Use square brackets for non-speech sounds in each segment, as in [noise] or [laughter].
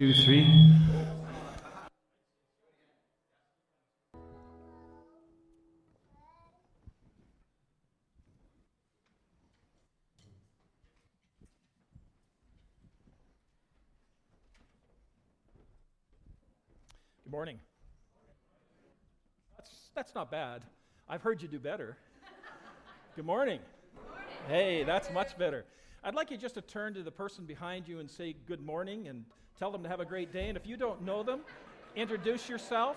two, three. Good morning. That's, that's not bad. I've heard you do better. Good morning. Hey, that's much better. I'd like you just to turn to the person behind you and say good morning and tell them to have a great day. And if you don't know them, introduce yourself.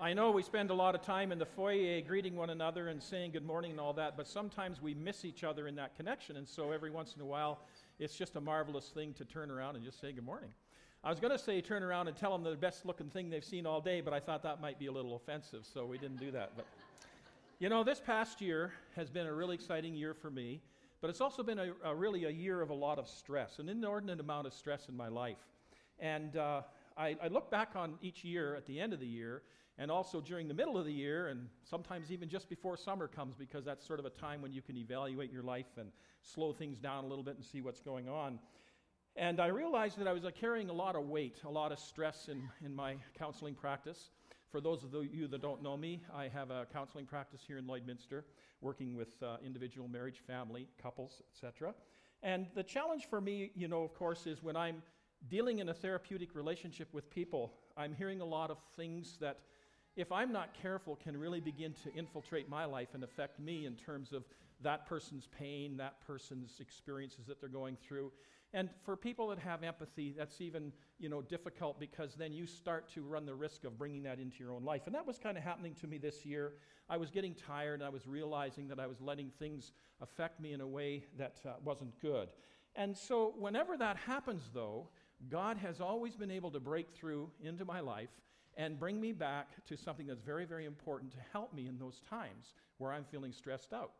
I know we spend a lot of time in the foyer greeting one another and saying good morning and all that, but sometimes we miss each other in that connection. And so every once in a while, it's just a marvelous thing to turn around and just say good morning. I was going to say turn around and tell them the best looking thing they've seen all day, but I thought that might be a little offensive, so we didn't do that. But you know, this past year has been a really exciting year for me, but it's also been a, a really a year of a lot of stress, an inordinate amount of stress in my life. And uh, I, I look back on each year at the end of the year, and also during the middle of the year, and sometimes even just before summer comes, because that's sort of a time when you can evaluate your life and slow things down a little bit and see what's going on. And I realized that I was uh, carrying a lot of weight, a lot of stress in, in my counseling practice. For those of you that don't know me, I have a counseling practice here in Lloydminster, working with uh, individual marriage, family, couples, etc. And the challenge for me, you know, of course, is when I'm dealing in a therapeutic relationship with people, I'm hearing a lot of things that if I'm not careful, can really begin to infiltrate my life and affect me in terms of that person's pain, that person's experiences that they're going through. And for people that have empathy, that's even you know difficult because then you start to run the risk of bringing that into your own life. And that was kind of happening to me this year. I was getting tired, and I was realizing that I was letting things affect me in a way that uh, wasn't good. And so, whenever that happens, though, God has always been able to break through into my life and bring me back to something that's very, very important to help me in those times where I'm feeling stressed out.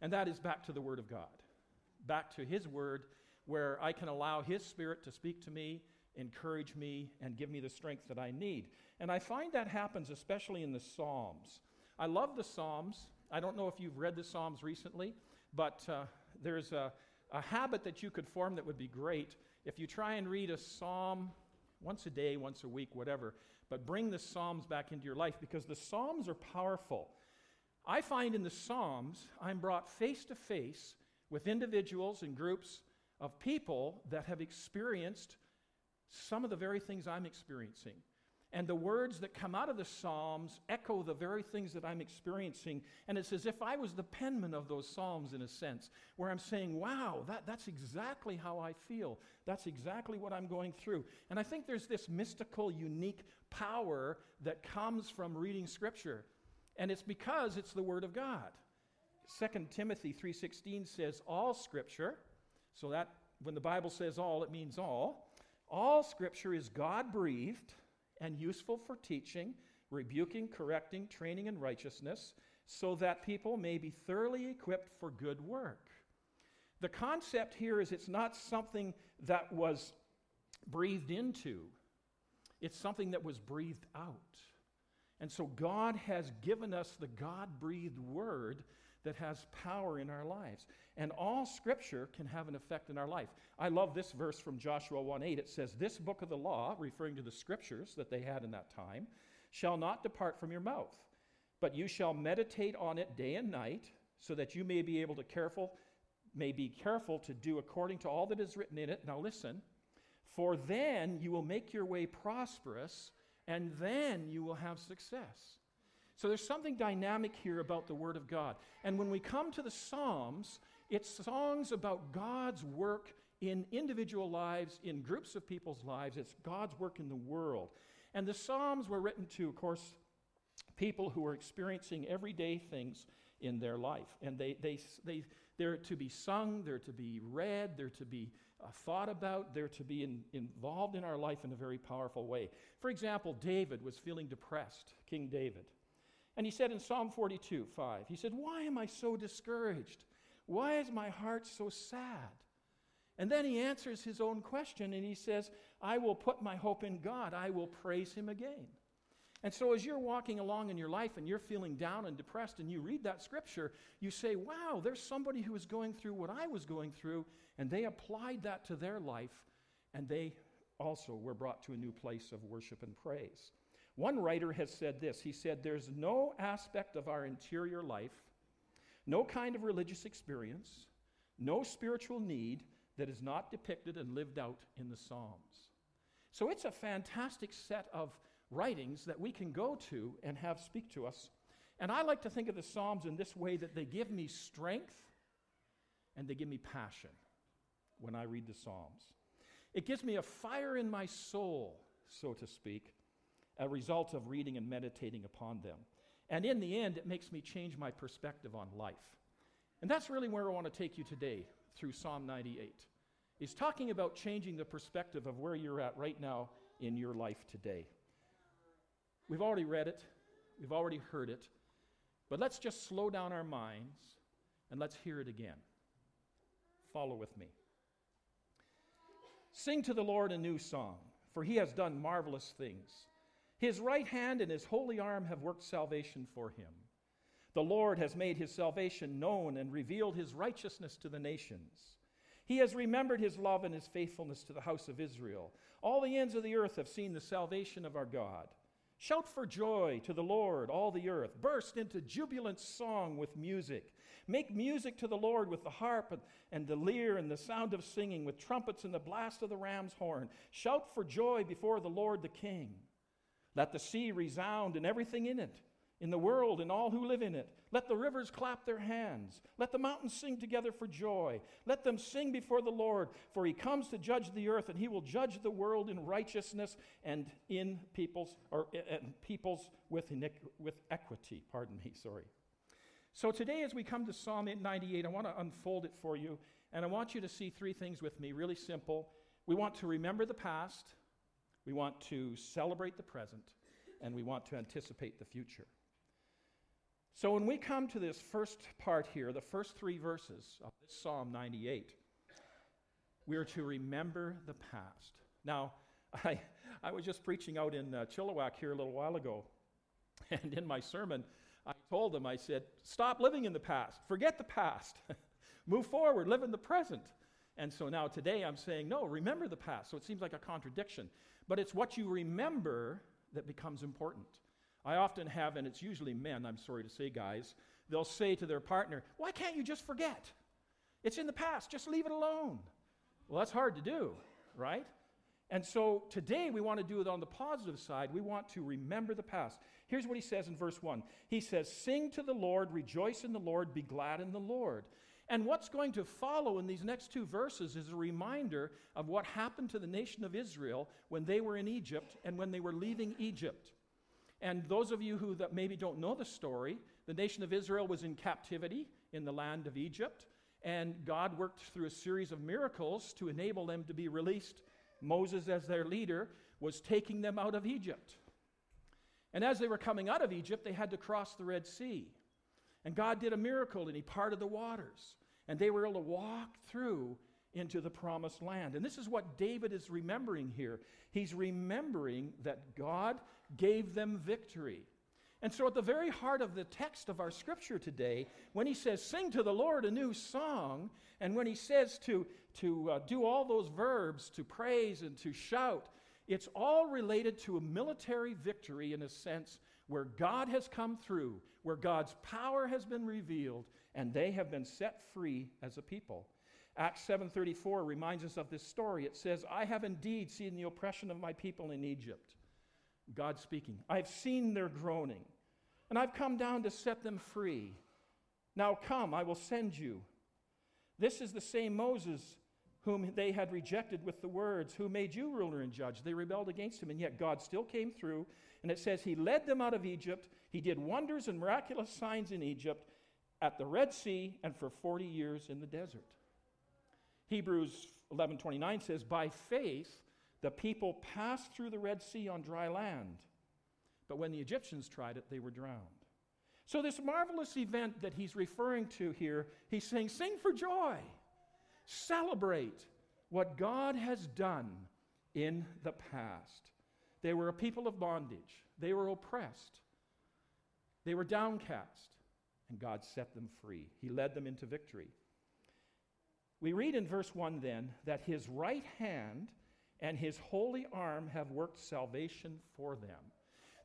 And that is back to the Word of God, back to His Word, where I can allow His Spirit to speak to me, encourage me, and give me the strength that I need. And I find that happens especially in the Psalms. I love the Psalms. I don't know if you've read the Psalms recently, but uh, there's a, a habit that you could form that would be great. If you try and read a psalm once a day, once a week, whatever, but bring the Psalms back into your life because the Psalms are powerful. I find in the Psalms, I'm brought face to face with individuals and groups of people that have experienced some of the very things I'm experiencing. And the words that come out of the Psalms echo the very things that I'm experiencing. And it's as if I was the penman of those Psalms in a sense, where I'm saying, wow, that, that's exactly how I feel. That's exactly what I'm going through. And I think there's this mystical, unique power that comes from reading Scripture. And it's because it's the Word of God. 2 Timothy 3:16 says all scripture so that when the bible says all it means all all scripture is god breathed and useful for teaching, rebuking, correcting, training in righteousness, so that people may be thoroughly equipped for good work. The concept here is it's not something that was breathed into, it's something that was breathed out. And so God has given us the God breathed word that has power in our lives. And all scripture can have an effect in our life. I love this verse from Joshua 1 8. It says, This book of the law, referring to the scriptures that they had in that time, shall not depart from your mouth, but you shall meditate on it day and night, so that you may be able to careful, may be careful to do according to all that is written in it. Now listen, for then you will make your way prosperous, and then you will have success. So there's something dynamic here about the Word of God. And when we come to the Psalms, it's songs about God's work in individual lives, in groups of people's lives. It's God's work in the world. And the Psalms were written to, of course, people who are experiencing everyday things in their life. And they, they, they, they're to be sung, they're to be read, they're to be uh, thought about, they're to be in, involved in our life in a very powerful way. For example, David was feeling depressed, King David. And he said in Psalm 42, 5, he said, Why am I so discouraged? Why is my heart so sad? And then he answers his own question and he says, I will put my hope in God. I will praise Him again. And so, as you're walking along in your life and you're feeling down and depressed, and you read that scripture, you say, Wow, there's somebody who is going through what I was going through, and they applied that to their life, and they also were brought to a new place of worship and praise. One writer has said this He said, There's no aspect of our interior life, no kind of religious experience, no spiritual need that is not depicted and lived out in the Psalms. So it's a fantastic set of writings that we can go to and have speak to us. And I like to think of the Psalms in this way that they give me strength and they give me passion when I read the Psalms. It gives me a fire in my soul, so to speak, a result of reading and meditating upon them. And in the end, it makes me change my perspective on life. And that's really where I want to take you today through Psalm 98. Is talking about changing the perspective of where you're at right now in your life today. We've already read it, we've already heard it, but let's just slow down our minds and let's hear it again. Follow with me. Sing to the Lord a new song, for he has done marvelous things. His right hand and his holy arm have worked salvation for him. The Lord has made his salvation known and revealed his righteousness to the nations. He has remembered his love and his faithfulness to the house of Israel. All the ends of the earth have seen the salvation of our God. Shout for joy to the Lord, all the earth. Burst into jubilant song with music. Make music to the Lord with the harp and, the lyre and the sound of singing, with trumpets and the blast of the ram's horn. Shout for joy before the Lord the King. Let the sea resound and everything in it in the world and all who live in it. Let the rivers clap their hands. Let the mountains sing together for joy. Let them sing before the Lord, for he comes to judge the earth, and he will judge the world in righteousness and in peoples or and peoples with, with equity. Pardon me, sorry. So today, as we come to Psalm 98, I want to unfold it for you, and I want you to see three things with me, really simple. We want to remember the past, we want to celebrate the present, and we want to anticipate the future. So when we come to this first part here, the first three verses of this Psalm 98, we are to remember the past. Now, [laughs] I, I was just preaching out in uh, Chilliwack here a little while ago, [laughs] and in my sermon, I told them, I said, stop living in the past, forget the past, [laughs] move forward, live in the present. And so now today I'm saying, no, remember the past. So it seems like a contradiction. But it's what you remember that becomes important. I often have, and it's usually men, I'm sorry to say, guys, they'll say to their partner, Why can't you just forget? It's in the past, just leave it alone. Well, that's hard to do, right? And so today we want to do it on the positive side. We want to remember the past. Here's what he says in verse 1 He says, Sing to the Lord, rejoice in the Lord, be glad in the Lord. And what's going to follow in these next two verses is a reminder of what happened to the nation of Israel when they were in Egypt and when they were leaving Egypt. And those of you who maybe don't know the story, the nation of Israel was in captivity in the land of Egypt, and God worked through a series of miracles to enable them to be released. Moses, as their leader, was taking them out of Egypt. And as they were coming out of Egypt, they had to cross the Red Sea. And God did a miracle, and He parted the waters. And they were able to walk through into the promised land. And this is what David is remembering here. He's remembering that God gave them victory. And so, at the very heart of the text of our scripture today, when he says, Sing to the Lord a new song, and when he says to, to uh, do all those verbs, to praise and to shout, it's all related to a military victory in a sense where God has come through, where God's power has been revealed, and they have been set free as a people. Acts 7:34 reminds us of this story. It says, "I have indeed seen the oppression of my people in Egypt." God speaking. "I've seen their groaning, and I've come down to set them free. Now come, I will send you." This is the same Moses whom they had rejected with the words, Who made you ruler and judge? They rebelled against him, and yet God still came through. And it says, He led them out of Egypt. He did wonders and miraculous signs in Egypt, at the Red Sea, and for 40 years in the desert. Hebrews 11:29 says, "By faith the people passed through the Red Sea on dry land, but when the Egyptians tried it, they were drowned." So this marvelous event that he's referring to here, he's saying, "Sing for joy. Celebrate what God has done in the past. They were a people of bondage, they were oppressed, they were downcast, and God set them free. He led them into victory. We read in verse 1 then that his right hand and his holy arm have worked salvation for them.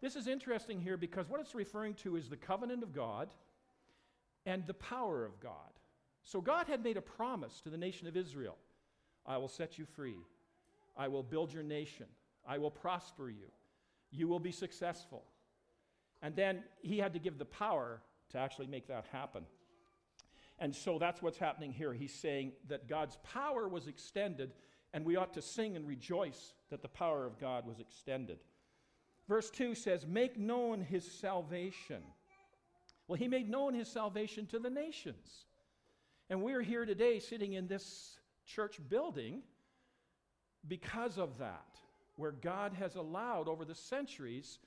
This is interesting here because what it's referring to is the covenant of God and the power of God. So God had made a promise to the nation of Israel I will set you free, I will build your nation, I will prosper you, you will be successful. And then he had to give the power to actually make that happen. And so that's what's happening here. He's saying that God's power was extended, and we ought to sing and rejoice that the power of God was extended. Verse 2 says, Make known his salvation. Well, he made known his salvation to the nations. And we're here today sitting in this church building because of that, where God has allowed over the centuries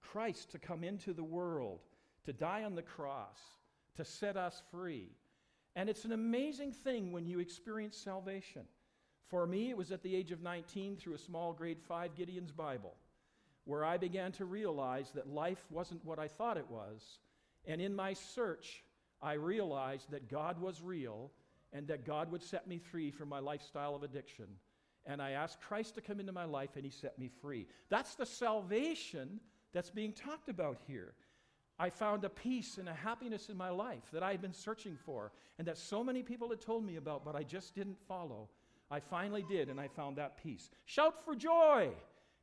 Christ to come into the world, to die on the cross, to set us free. And it's an amazing thing when you experience salvation. For me, it was at the age of 19 through a small grade 5 Gideon's Bible, where I began to realize that life wasn't what I thought it was. And in my search, I realized that God was real and that God would set me free from my lifestyle of addiction. And I asked Christ to come into my life, and He set me free. That's the salvation that's being talked about here. I found a peace and a happiness in my life that I had been searching for and that so many people had told me about, but I just didn't follow. I finally did, and I found that peace. Shout for joy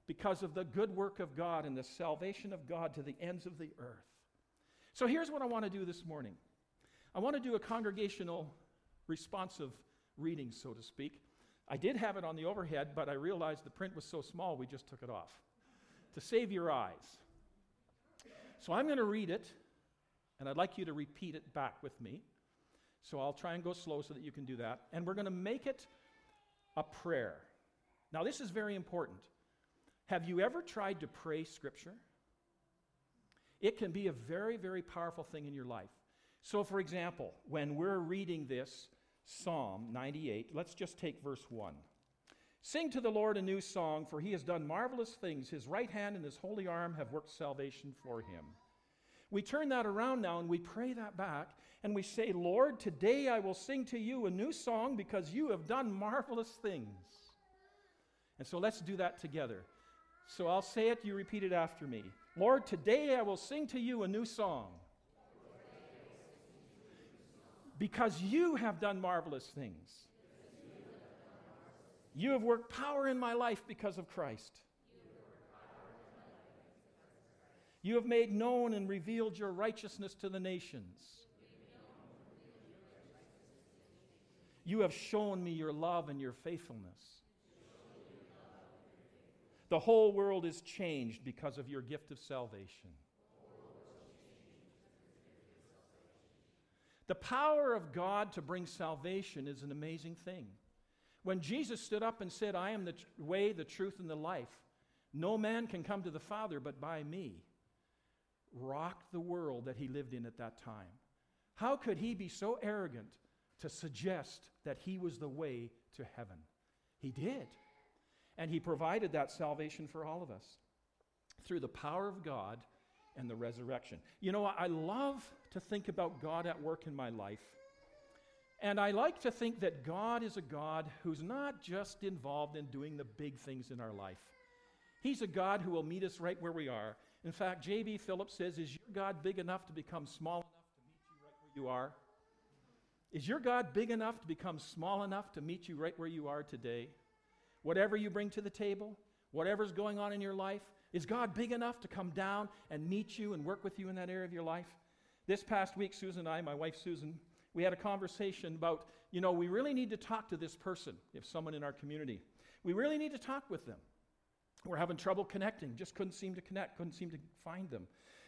because of the good work of God and the salvation of God to the ends of the earth. So here's what I want to do this morning I want to do a congregational responsive reading, so to speak. I did have it on the overhead, but I realized the print was so small, we just took it off to save your eyes. So I'm going to read it, and I'd like you to repeat it back with me. So I'll try and go slow so that you can do that. And we're going to make it a prayer. Now, this is very important. Have you ever tried to pray Scripture? It can be a very, very powerful thing in your life. So, for example, when we're reading this Psalm 98, let's just take verse 1. Sing to the Lord a new song, for he has done marvelous things. His right hand and his holy arm have worked salvation for him. We turn that around now and we pray that back and we say, Lord, today I will sing to you a new song because you have done marvelous things. And so let's do that together. So I'll say it, you repeat it after me. Lord, today I will sing to you a new song because you have done marvelous things. You have worked power in my life because of Christ. You have made known and revealed your righteousness to the nations. You have shown me your love and your faithfulness. The whole world is changed because of your gift of salvation. The power of God to bring salvation is an amazing thing. When Jesus stood up and said, I am the way, the truth, and the life, no man can come to the Father but by me, rocked the world that he lived in at that time. How could he be so arrogant to suggest that he was the way to heaven? He did. And he provided that salvation for all of us through the power of God and the resurrection. You know, I love to think about God at work in my life and I like to think that God is a God who's not just involved in doing the big things in our life. He's a God who will meet us right where we are. In fact, J.B. Phillips says, Is your God big enough to become small enough to meet you right where you are? Is your God big enough to become small enough to meet you right where you are today? Whatever you bring to the table, whatever's going on in your life, is God big enough to come down and meet you and work with you in that area of your life? This past week, Susan and I, my wife Susan, we had a conversation about, you know, we really need to talk to this person, if someone in our community. We really need to talk with them. We're having trouble connecting, just couldn't seem to connect, couldn't seem to find them.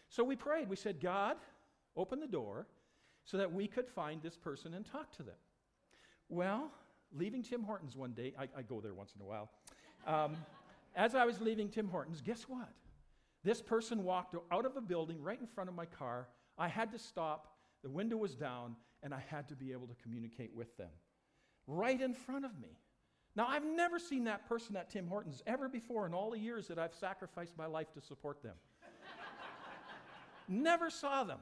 So we prayed. We said, God, open the door so that we could find this person and talk to them. Well, leaving Tim Hortons one day, I, I go there once in a while. Um, [laughs] as I was leaving Tim Hortons, guess what? This person walked out of a building right in front of my car. I had to stop. The window was down and I had to be able to communicate with them. Right in front of me. Now, I've never seen that person at Tim Hortons ever before in all the years that I've sacrificed my life to support them. [laughs] never saw them.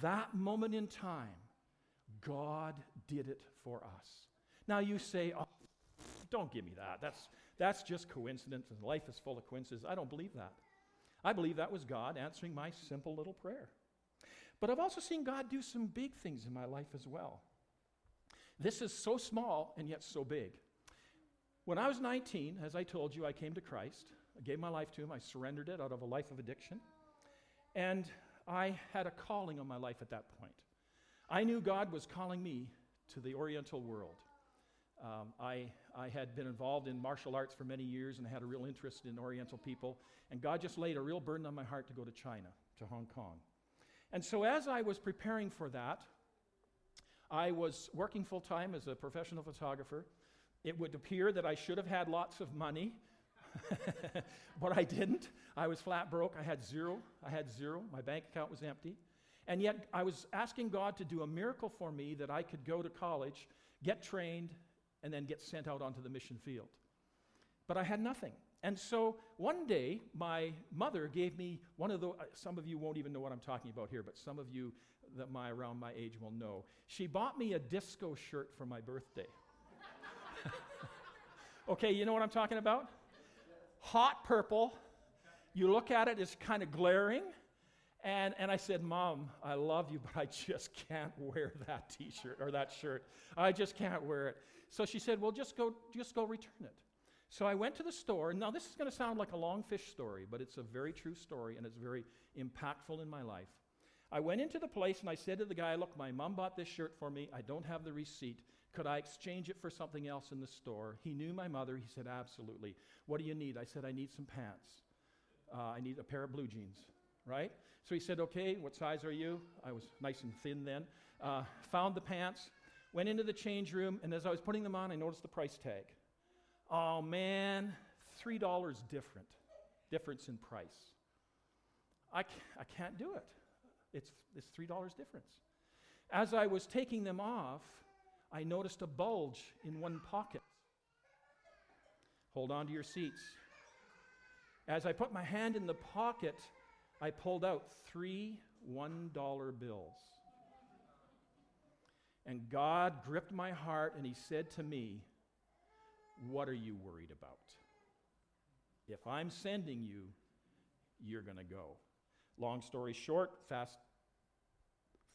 That moment in time, God did it for us. Now, you say, oh, don't give me that. That's, that's just coincidence, and life is full of coincidences. I don't believe that. I believe that was God answering my simple little prayer. But I've also seen God do some big things in my life as well. This is so small and yet so big. When I was 19, as I told you, I came to Christ. I gave my life to Him. I surrendered it out of a life of addiction. And I had a calling on my life at that point. I knew God was calling me to the Oriental world. Um, I, I had been involved in martial arts for many years and had a real interest in Oriental people. And God just laid a real burden on my heart to go to China, to Hong Kong. And so, as I was preparing for that, I was working full time as a professional photographer. It would appear that I should have had lots of money, [laughs] but I didn't. I was flat broke. I had zero. I had zero. My bank account was empty. And yet, I was asking God to do a miracle for me that I could go to college, get trained, and then get sent out onto the mission field. But I had nothing. And so one day, my mother gave me one of the, uh, some of you won't even know what I'm talking about here, but some of you that my, around my age will know. She bought me a disco shirt for my birthday. [laughs] okay, you know what I'm talking about? Hot purple. You look at it, it's kind of glaring. And, and I said, Mom, I love you, but I just can't wear that t shirt or that shirt. I just can't wear it. So she said, Well, just go, just go return it. So I went to the store. Now, this is going to sound like a long fish story, but it's a very true story and it's very impactful in my life. I went into the place and I said to the guy, Look, my mom bought this shirt for me. I don't have the receipt. Could I exchange it for something else in the store? He knew my mother. He said, Absolutely. What do you need? I said, I need some pants. Uh, I need a pair of blue jeans, right? So he said, Okay, what size are you? I was nice and thin then. Uh, found the pants, went into the change room, and as I was putting them on, I noticed the price tag. Oh man, $3 different, difference in price. I, I can't do it. It's, it's $3 difference. As I was taking them off, I noticed a bulge in one pocket. Hold on to your seats. As I put my hand in the pocket, I pulled out three $1 bills. And God gripped my heart and He said to me, What are you worried about? If I'm sending you, you're going to go. Long story short, fast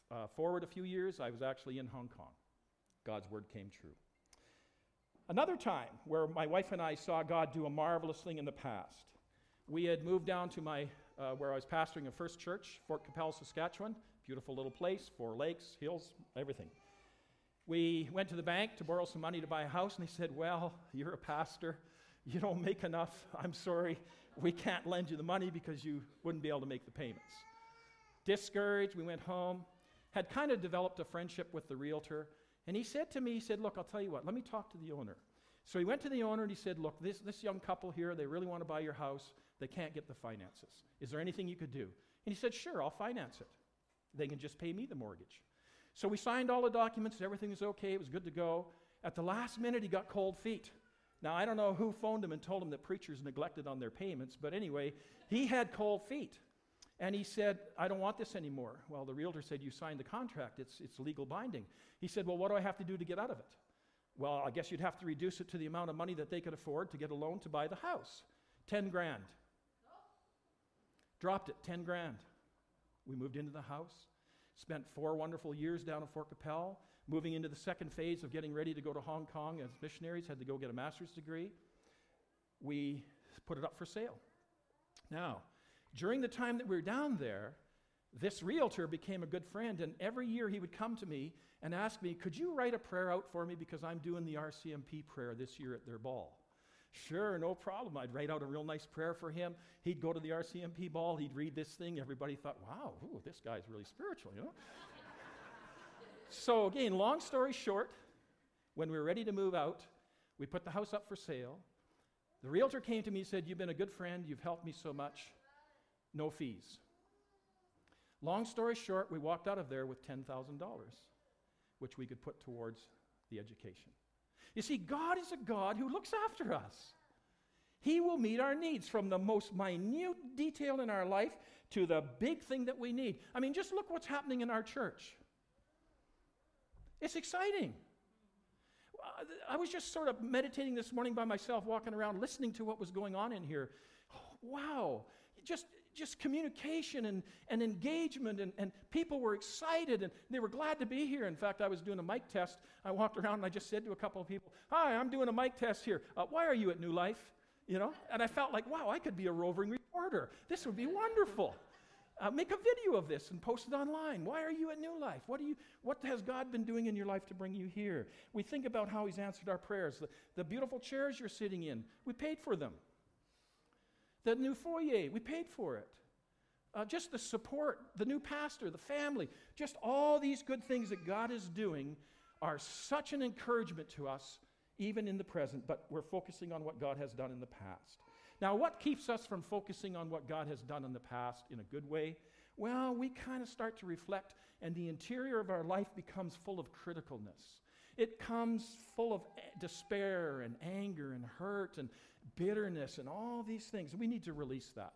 uh, forward a few years, I was actually in Hong Kong. God's word came true. Another time where my wife and I saw God do a marvelous thing in the past. We had moved down to my uh, where I was pastoring a first church, Fort Qu'Appelle, Saskatchewan. Beautiful little place, four lakes, hills, everything. We went to the bank to borrow some money to buy a house, and they said, Well, you're a pastor. You don't make enough. I'm sorry. We can't lend you the money because you wouldn't be able to make the payments. Discouraged, we went home. Had kind of developed a friendship with the realtor. And he said to me, He said, Look, I'll tell you what, let me talk to the owner. So he went to the owner and he said, Look, this, this young couple here, they really want to buy your house. They can't get the finances. Is there anything you could do? And he said, Sure, I'll finance it. They can just pay me the mortgage. So we signed all the documents, everything was okay, it was good to go. At the last minute, he got cold feet. Now, I don't know who phoned him and told him that preachers neglected on their payments, but anyway, he had cold feet. And he said, I don't want this anymore. Well, the realtor said, You signed the contract, it's, it's legal binding. He said, Well, what do I have to do to get out of it? Well, I guess you'd have to reduce it to the amount of money that they could afford to get a loan to buy the house 10 grand. Dropped it, 10 grand. We moved into the house, spent four wonderful years down in Fort Qu'Appelle, moving into the second phase of getting ready to go to Hong Kong as missionaries, had to go get a master's degree. We put it up for sale. Now, during the time that we were down there, this realtor became a good friend, and every year he would come to me and ask me, Could you write a prayer out for me because I'm doing the RCMP prayer this year at their ball? Sure, no problem. I'd write out a real nice prayer for him. He'd go to the RCMP ball, he'd read this thing. Everybody thought, wow, ooh, this guy's really spiritual, you know? [laughs] so, again, long story short, when we were ready to move out, we put the house up for sale. The realtor came to me and said, You've been a good friend, you've helped me so much, no fees. Long story short, we walked out of there with $10,000, which we could put towards the education. You see, God is a God who looks after us. He will meet our needs from the most minute detail in our life to the big thing that we need. I mean, just look what's happening in our church. It's exciting. I was just sort of meditating this morning by myself, walking around, listening to what was going on in here. Oh, wow. Just, just communication and, and engagement, and, and people were excited and they were glad to be here. In fact, I was doing a mic test. I walked around and I just said to a couple of people, Hi, I'm doing a mic test here. Uh, why are you at New Life? You know? And I felt like, wow, I could be a roving reporter. This would be wonderful. Uh, make a video of this and post it online. Why are you at New Life? What, do you, what has God been doing in your life to bring you here? We think about how He's answered our prayers. The, the beautiful chairs you're sitting in, we paid for them. The new foyer, we paid for it. Uh, just the support, the new pastor, the family, just all these good things that God is doing are such an encouragement to us, even in the present, but we're focusing on what God has done in the past. Now, what keeps us from focusing on what God has done in the past in a good way? Well, we kind of start to reflect, and the interior of our life becomes full of criticalness. It comes full of despair and anger and hurt and bitterness and all these things. We need to release that.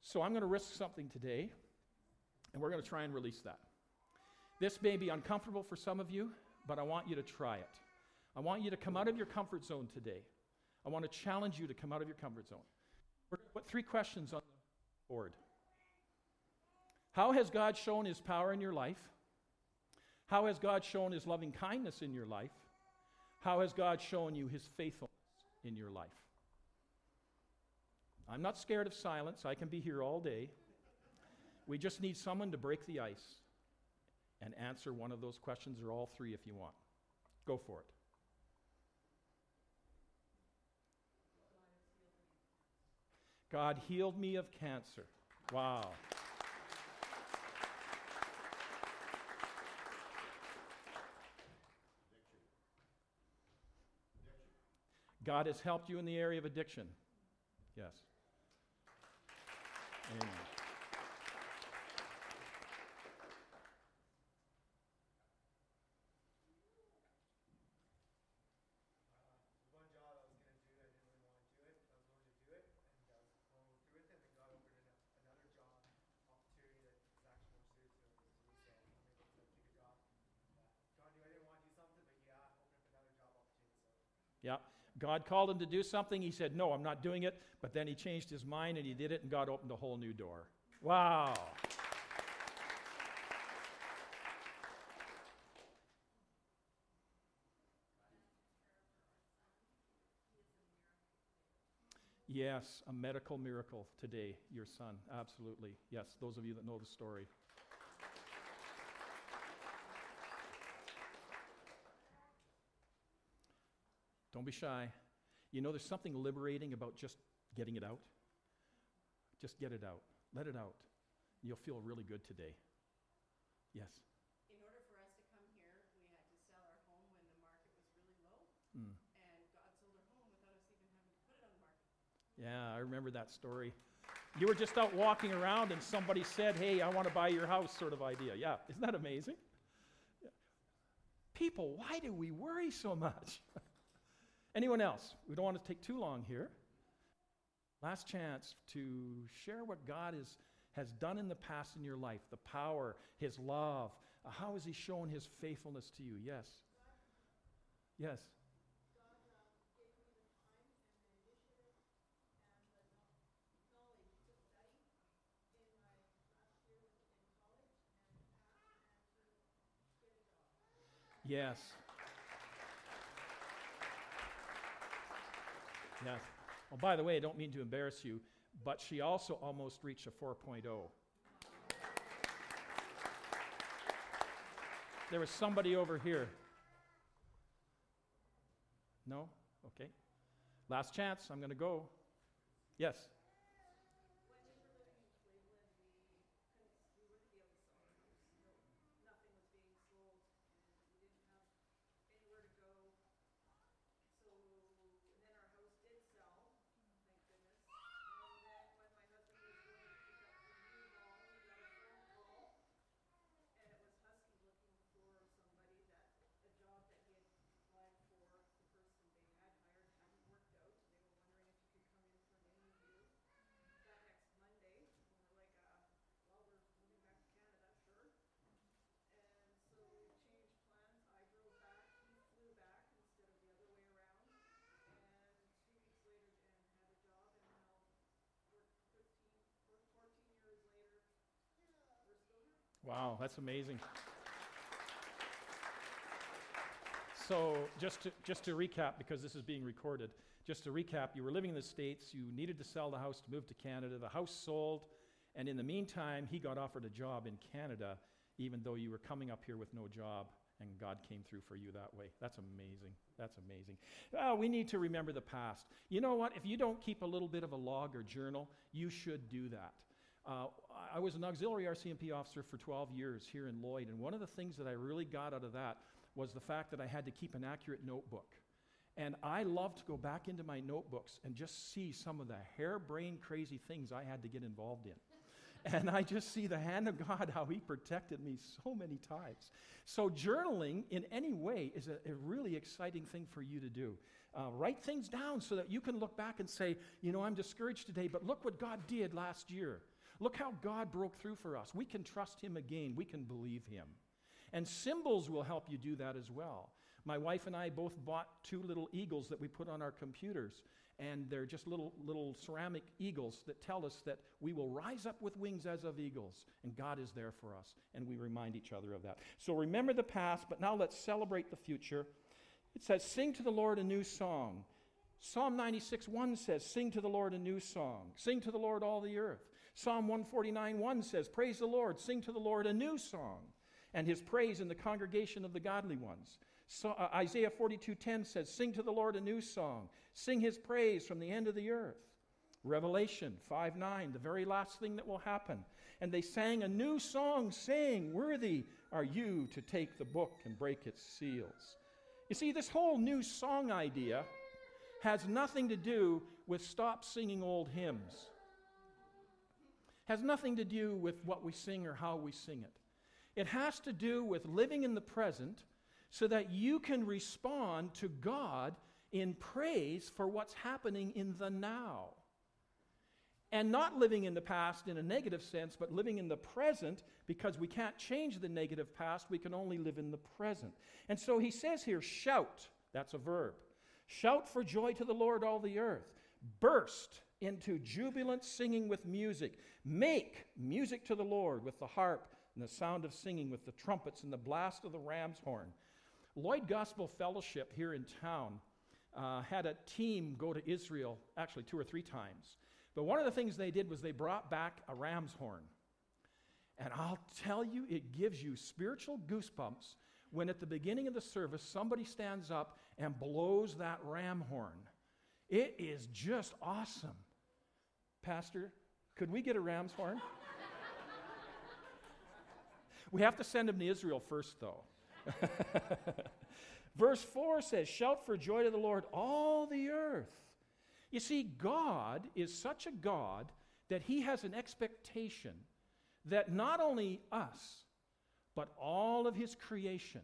So, I'm going to risk something today, and we're going to try and release that. This may be uncomfortable for some of you, but I want you to try it. I want you to come out of your comfort zone today. I want to challenge you to come out of your comfort zone. We're going to put three questions on the board. How has God shown his power in your life? How has God shown his loving kindness in your life? How has God shown you his faithfulness in your life? I'm not scared of silence. I can be here all day. We just need someone to break the ice and answer one of those questions or all three if you want. Go for it. God healed me of cancer. Wow. God has helped you in the area of addiction. Yes. Amen. Yeah. God called him to do something. He said, No, I'm not doing it. But then he changed his mind and he did it, and God opened a whole new door. Wow. Yes, a medical miracle today, your son. Absolutely. Yes, those of you that know the story. Don't be shy. You know, there's something liberating about just getting it out. Just get it out. Let it out. You'll feel really good today. Yes. In order for us to come here, we had to sell our home when the market was really low. Mm. And God sold our home without us even having to put it on the market. Yeah, I remember that story. You were just out walking around and somebody said, Hey, I want to buy your house, sort of idea. Yeah, isn't that amazing? People, why do we worry so much? [laughs] Anyone else? We don't want to take too long here. Last chance to share what God is, has done in the past in your life the power, His love. Uh, how has He shown His faithfulness to you? Yes. Yes. Yes. Yes. Well, oh, by the way, I don't mean to embarrass you, but she also almost reached a 4.0. There was somebody over here. No? Okay. Last chance. I'm going to go. Yes. Wow, that's amazing. So, just to, just to recap, because this is being recorded, just to recap, you were living in the States, you needed to sell the house to move to Canada, the house sold, and in the meantime, he got offered a job in Canada, even though you were coming up here with no job, and God came through for you that way. That's amazing. That's amazing. Oh, we need to remember the past. You know what? If you don't keep a little bit of a log or journal, you should do that. Uh, I was an auxiliary RCMP officer for 12 years here in Lloyd, and one of the things that I really got out of that was the fact that I had to keep an accurate notebook. And I love to go back into my notebooks and just see some of the harebrained crazy things I had to get involved in. [laughs] And I just see the hand of God, how He protected me so many times. So, journaling in any way is a, a really exciting thing for you to do. Uh, write things down so that you can look back and say, you know, I'm discouraged today, but look what God did last year. Look how God broke through for us. We can trust Him again, we can believe Him. And symbols will help you do that as well. My wife and I both bought two little eagles that we put on our computers, and they're just little, little ceramic eagles that tell us that we will rise up with wings as of eagles, and God is there for us, and we remind each other of that. So remember the past, but now let's celebrate the future. It says, Sing to the Lord a new song. Psalm 96 1 says, Sing to the Lord a new song. Sing to the Lord all the earth. Psalm 149 1 says, Praise the Lord, sing to the Lord a new song and his praise in the congregation of the godly ones. So, uh, Isaiah 42:10 says, "Sing to the Lord a new song. Sing his praise from the end of the earth." Revelation 5:9, the very last thing that will happen. And they sang a new song, saying, "Worthy are you to take the book and break its seals." You see, this whole new song idea has nothing to do with stop singing old hymns. Has nothing to do with what we sing or how we sing it. It has to do with living in the present so that you can respond to God in praise for what's happening in the now. And not living in the past in a negative sense, but living in the present because we can't change the negative past. We can only live in the present. And so he says here, shout. That's a verb. Shout for joy to the Lord, all the earth. Burst into jubilant singing with music. Make music to the Lord with the harp and the sound of singing with the trumpets and the blast of the ram's horn. Lloyd Gospel Fellowship here in town uh, had a team go to Israel, actually two or three times. But one of the things they did was they brought back a ram's horn. And I'll tell you, it gives you spiritual goosebumps when at the beginning of the service somebody stands up and blows that ram horn. It is just awesome. Pastor, could we get a ram's horn? [laughs] We have to send him to Israel first, though. [laughs] Verse 4 says, Shout for joy to the Lord, all the earth. You see, God is such a God that he has an expectation that not only us, but all of his creation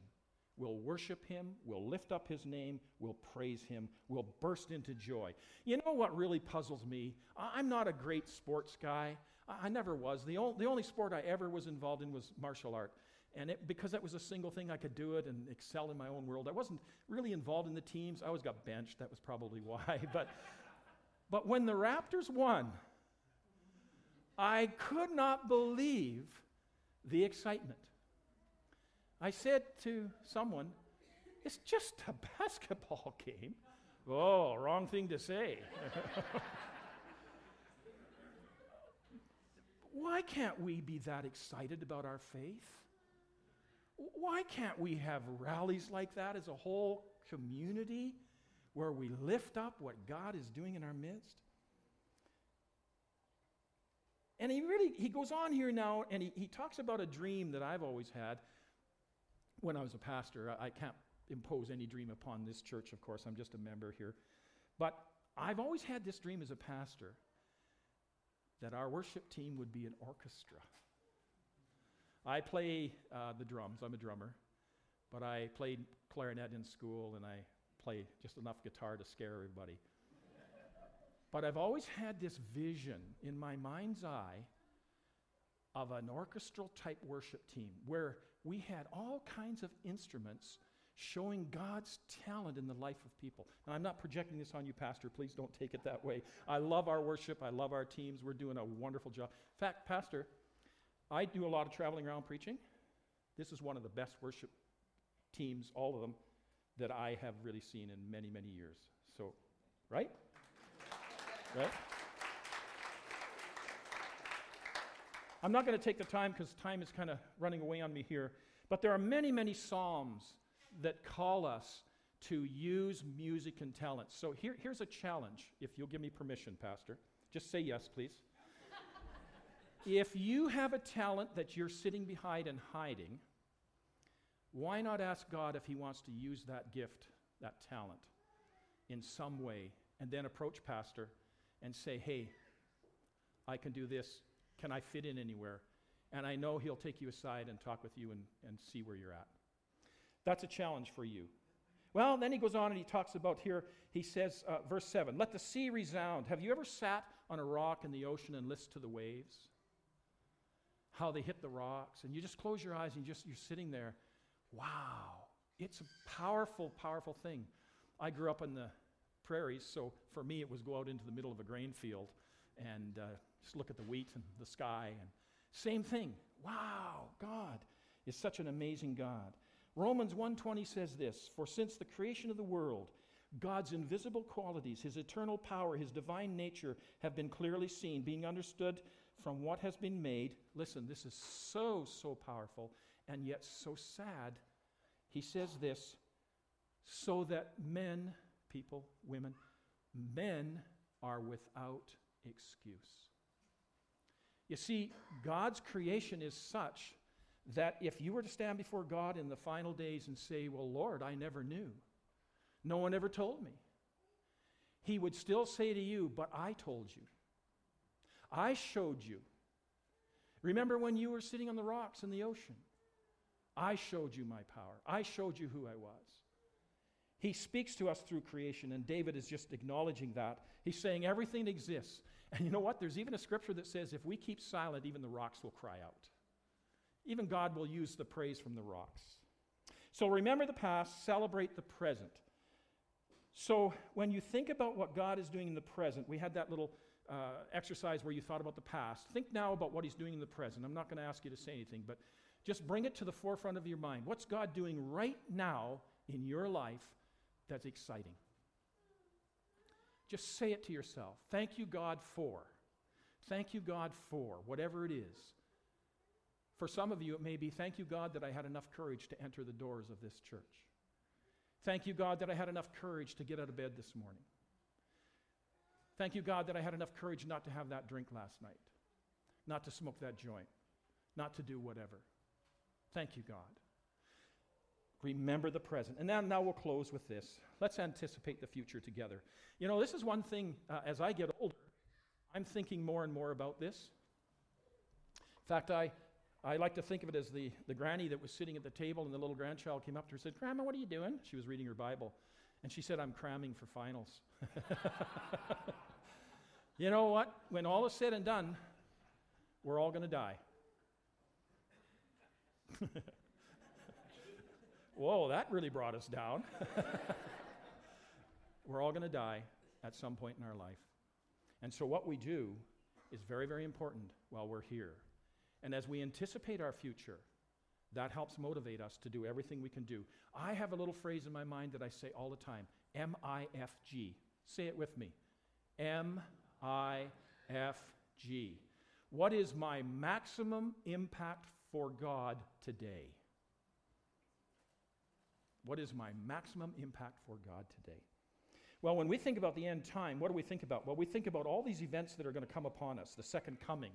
will worship him, we'll lift up his name, we'll praise him, we'll burst into joy. You know what really puzzles me? I'm not a great sports guy. I, never was. The, the only sport I ever was involved in was martial art. And it, because that was a single thing, I could do it and excel in my own world. I wasn't really involved in the teams. I always got benched. That was probably [laughs] why. but, but when the Raptors won, I could not believe the excitement. I said to someone, It's just a [laughs] basketball game. Oh, wrong thing to say. [laughs] Why can't we be that excited about our faith? Why can't we have rallies like that as a whole community where we lift up what God is doing in our midst? And he really he goes on here now and he, he talks about a dream that I've always had when I was a pastor. I, I can't impose any dream upon this church, of course, I'm just a member here. But I've always had this dream as a pastor that our worship team would be an orchestra. I play uh, the drums, I'm a drummer, but I played clarinet in school and I play just enough guitar to scare everybody. but I've always had this vision in my mind's eye of an orchestral type worship team where we had all kinds of instruments showing God's talent in the life of people. And I'm not projecting this on you, Pastor. Please don't take it that way. I love our worship. I love our teams. We're doing a wonderful job. In fact, Pastor, I do a lot of traveling around preaching. This is one of the best worship teams, all of them, that I have really seen in many, many years. So, right? right? I'm not going to take the time because time is kind of running away on me here. But there are many, many Psalms that call us to use music and talent. So here, here's a challenge, if you'll give me permission, Pastor. Just say yes, please. [laughs] if you have a talent that you're sitting behind and hiding, why not ask God if He wants to use that gift, that talent, in some way, and then approach Pastor and say, hey, I can do this. Can I fit in anywhere? And I know He'll take you aside and talk with you and, and see where you're at. That's a challenge for you. Well, then he goes on and he talks about here, he says, uh, verse 7, let the sea resound. Have you ever sat on a rock in the ocean and listened to the waves? How they hit the rocks, and you just close your eyes and you just, you're sitting there. Wow, it's a powerful, powerful thing. I grew up in the prairies, so for me it was go out into the middle of a grain field and uh, just look at the wheat and the sky. And same thing. Wow, God is such an amazing God. Romans 1:20 says this, "For since the creation of the world, God's invisible qualities, his eternal power, his divine nature have been clearly seen, being understood from what has been made." Listen, this is so so powerful and yet so sad. He says this, "So that men, people, women, men are without excuse." You see, God's creation is such that if you were to stand before God in the final days and say, Well, Lord, I never knew, no one ever told me, He would still say to you, But I told you. I showed you. Remember when you were sitting on the rocks in the ocean? I showed you my power. I showed you who I was. He speaks to us through creation, and David is just acknowledging that. He's saying everything exists. And you know what? There's even a scripture that says if we keep silent, even the rocks will cry out. Even God will use the praise from the rocks. So remember the past, celebrate the present. So when you think about what God is doing in the present, we had that little uh, exercise where you thought about the past. Think now about what He's doing in the present. I'm not going to ask you to say anything, but just bring it to the forefront of your mind. What's God doing right now in your life that's exciting? Just say it to yourself. Thank you, God, for. Thank you, God, for whatever it is. For some of you, it may be, thank you, God, that I had enough courage to enter the doors of this church. Thank you, God, that I had enough courage to get out of bed this morning. Thank you, God, that I had enough courage not to have that drink last night, not to smoke that joint, not to do whatever. Thank you, God. Remember the present. And now, now we'll close with this. Let's anticipate the future together. You know, this is one thing, uh, as I get older, I'm thinking more and more about this. In fact, I, I like to think of it as the, the granny that was sitting at the table, and the little grandchild came up to her and said, Grandma, what are you doing? She was reading her Bible. And she said, I'm cramming for finals. [laughs] you know what? When all is said and done, we're all going to die. [laughs] Whoa, that really brought us down. [laughs] we're all going to die at some point in our life. And so, what we do is very, very important while we're here. And as we anticipate our future, that helps motivate us to do everything we can do. I have a little phrase in my mind that I say all the time M I F G. Say it with me M I F G. What is my maximum impact for God today? What is my maximum impact for God today? Well, when we think about the end time, what do we think about? Well, we think about all these events that are going to come upon us the second coming,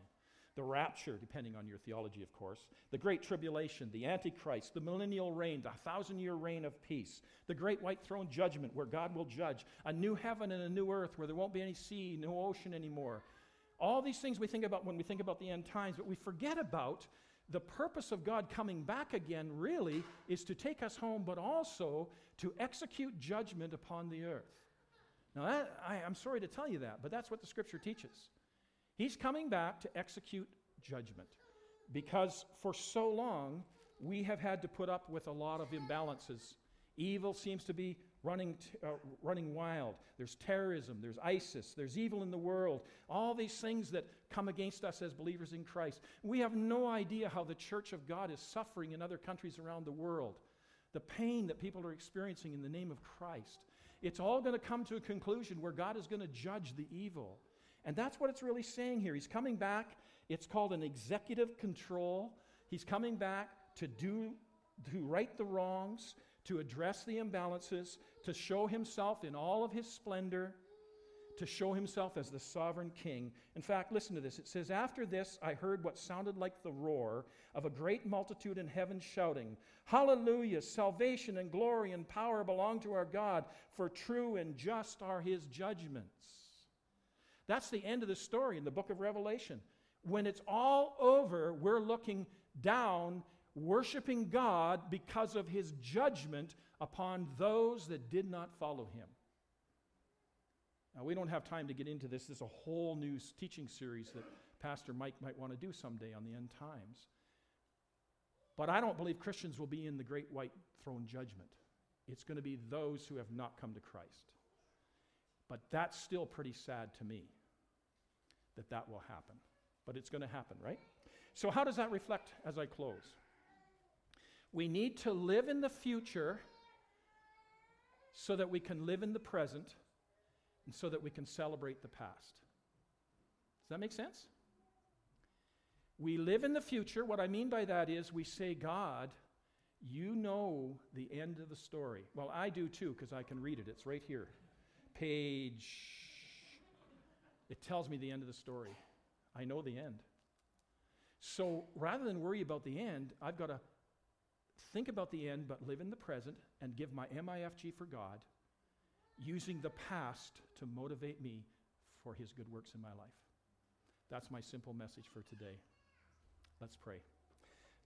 the rapture, depending on your theology, of course, the great tribulation, the Antichrist, the millennial reign, the thousand year reign of peace, the great white throne judgment where God will judge, a new heaven and a new earth where there won't be any sea, no ocean anymore. All these things we think about when we think about the end times, but we forget about the purpose of God coming back again really is to take us home, but also to execute judgment upon the earth. Now, that, I, I'm sorry to tell you that, but that's what the scripture teaches. He's coming back to execute judgment because for so long we have had to put up with a lot of imbalances. Evil seems to be running, t- uh, running wild. There's terrorism. There's ISIS. There's evil in the world. All these things that come against us as believers in Christ. We have no idea how the church of God is suffering in other countries around the world. The pain that people are experiencing in the name of Christ. It's all going to come to a conclusion where God is going to judge the evil. And that's what it's really saying here. He's coming back. It's called an executive control. He's coming back to do to right the wrongs, to address the imbalances, to show himself in all of his splendor, to show himself as the sovereign king. In fact, listen to this. It says, After this, I heard what sounded like the roar of a great multitude in heaven shouting, Hallelujah! Salvation and glory and power belong to our God, for true and just are his judgments. That's the end of the story in the book of Revelation. When it's all over, we're looking down worshiping God because of his judgment upon those that did not follow him. Now, we don't have time to get into this. This is a whole new teaching series that Pastor Mike might want to do someday on the end times. But I don't believe Christians will be in the great white throne judgment. It's going to be those who have not come to Christ. But that's still pretty sad to me that that will happen. But it's going to happen, right? So, how does that reflect as I close? We need to live in the future so that we can live in the present and so that we can celebrate the past. Does that make sense? We live in the future. What I mean by that is we say, God, you know the end of the story. Well, I do too, because I can read it. It's right here. Page. It tells me the end of the story. I know the end. So rather than worry about the end, I've got to think about the end, but live in the present and give my MIFG for God, using the past to motivate me for His good works in my life. That's my simple message for today. Let's pray.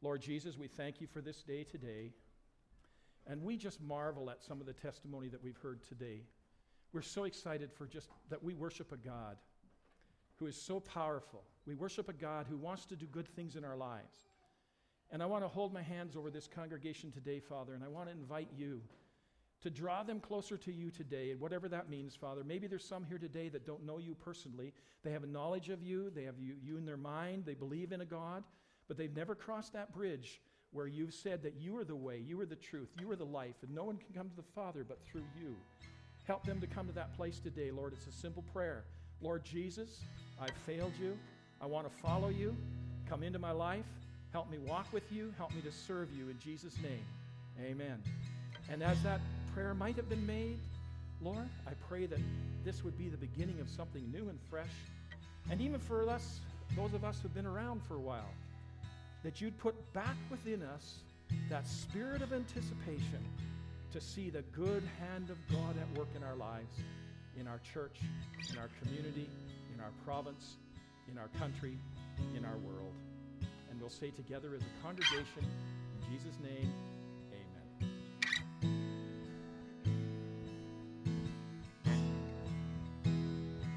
Lord Jesus, we thank you for this day today. And we just marvel at some of the testimony that we've heard today. We're so excited for just that we worship a God who is so powerful. We worship a God who wants to do good things in our lives. And I want to hold my hands over this congregation today, Father, and I want to invite you to draw them closer to you today, whatever that means, Father. Maybe there's some here today that don't know you personally. They have a knowledge of you, they have you, you in their mind, they believe in a God, but they've never crossed that bridge where you've said that you are the way, you are the truth, you are the life, and no one can come to the Father but through you. Help them to come to that place today, Lord. It's a simple prayer. Lord Jesus, I've failed you. I want to follow you. Come into my life. Help me walk with you. Help me to serve you in Jesus' name. Amen. And as that prayer might have been made, Lord, I pray that this would be the beginning of something new and fresh. And even for us, those of us who've been around for a while, that you'd put back within us that spirit of anticipation to see the good hand of God at work in our lives, in our church, in our community, in our province, in our country, in our world and we'll say together as a congregation, in Jesus' name,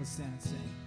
stand and sing.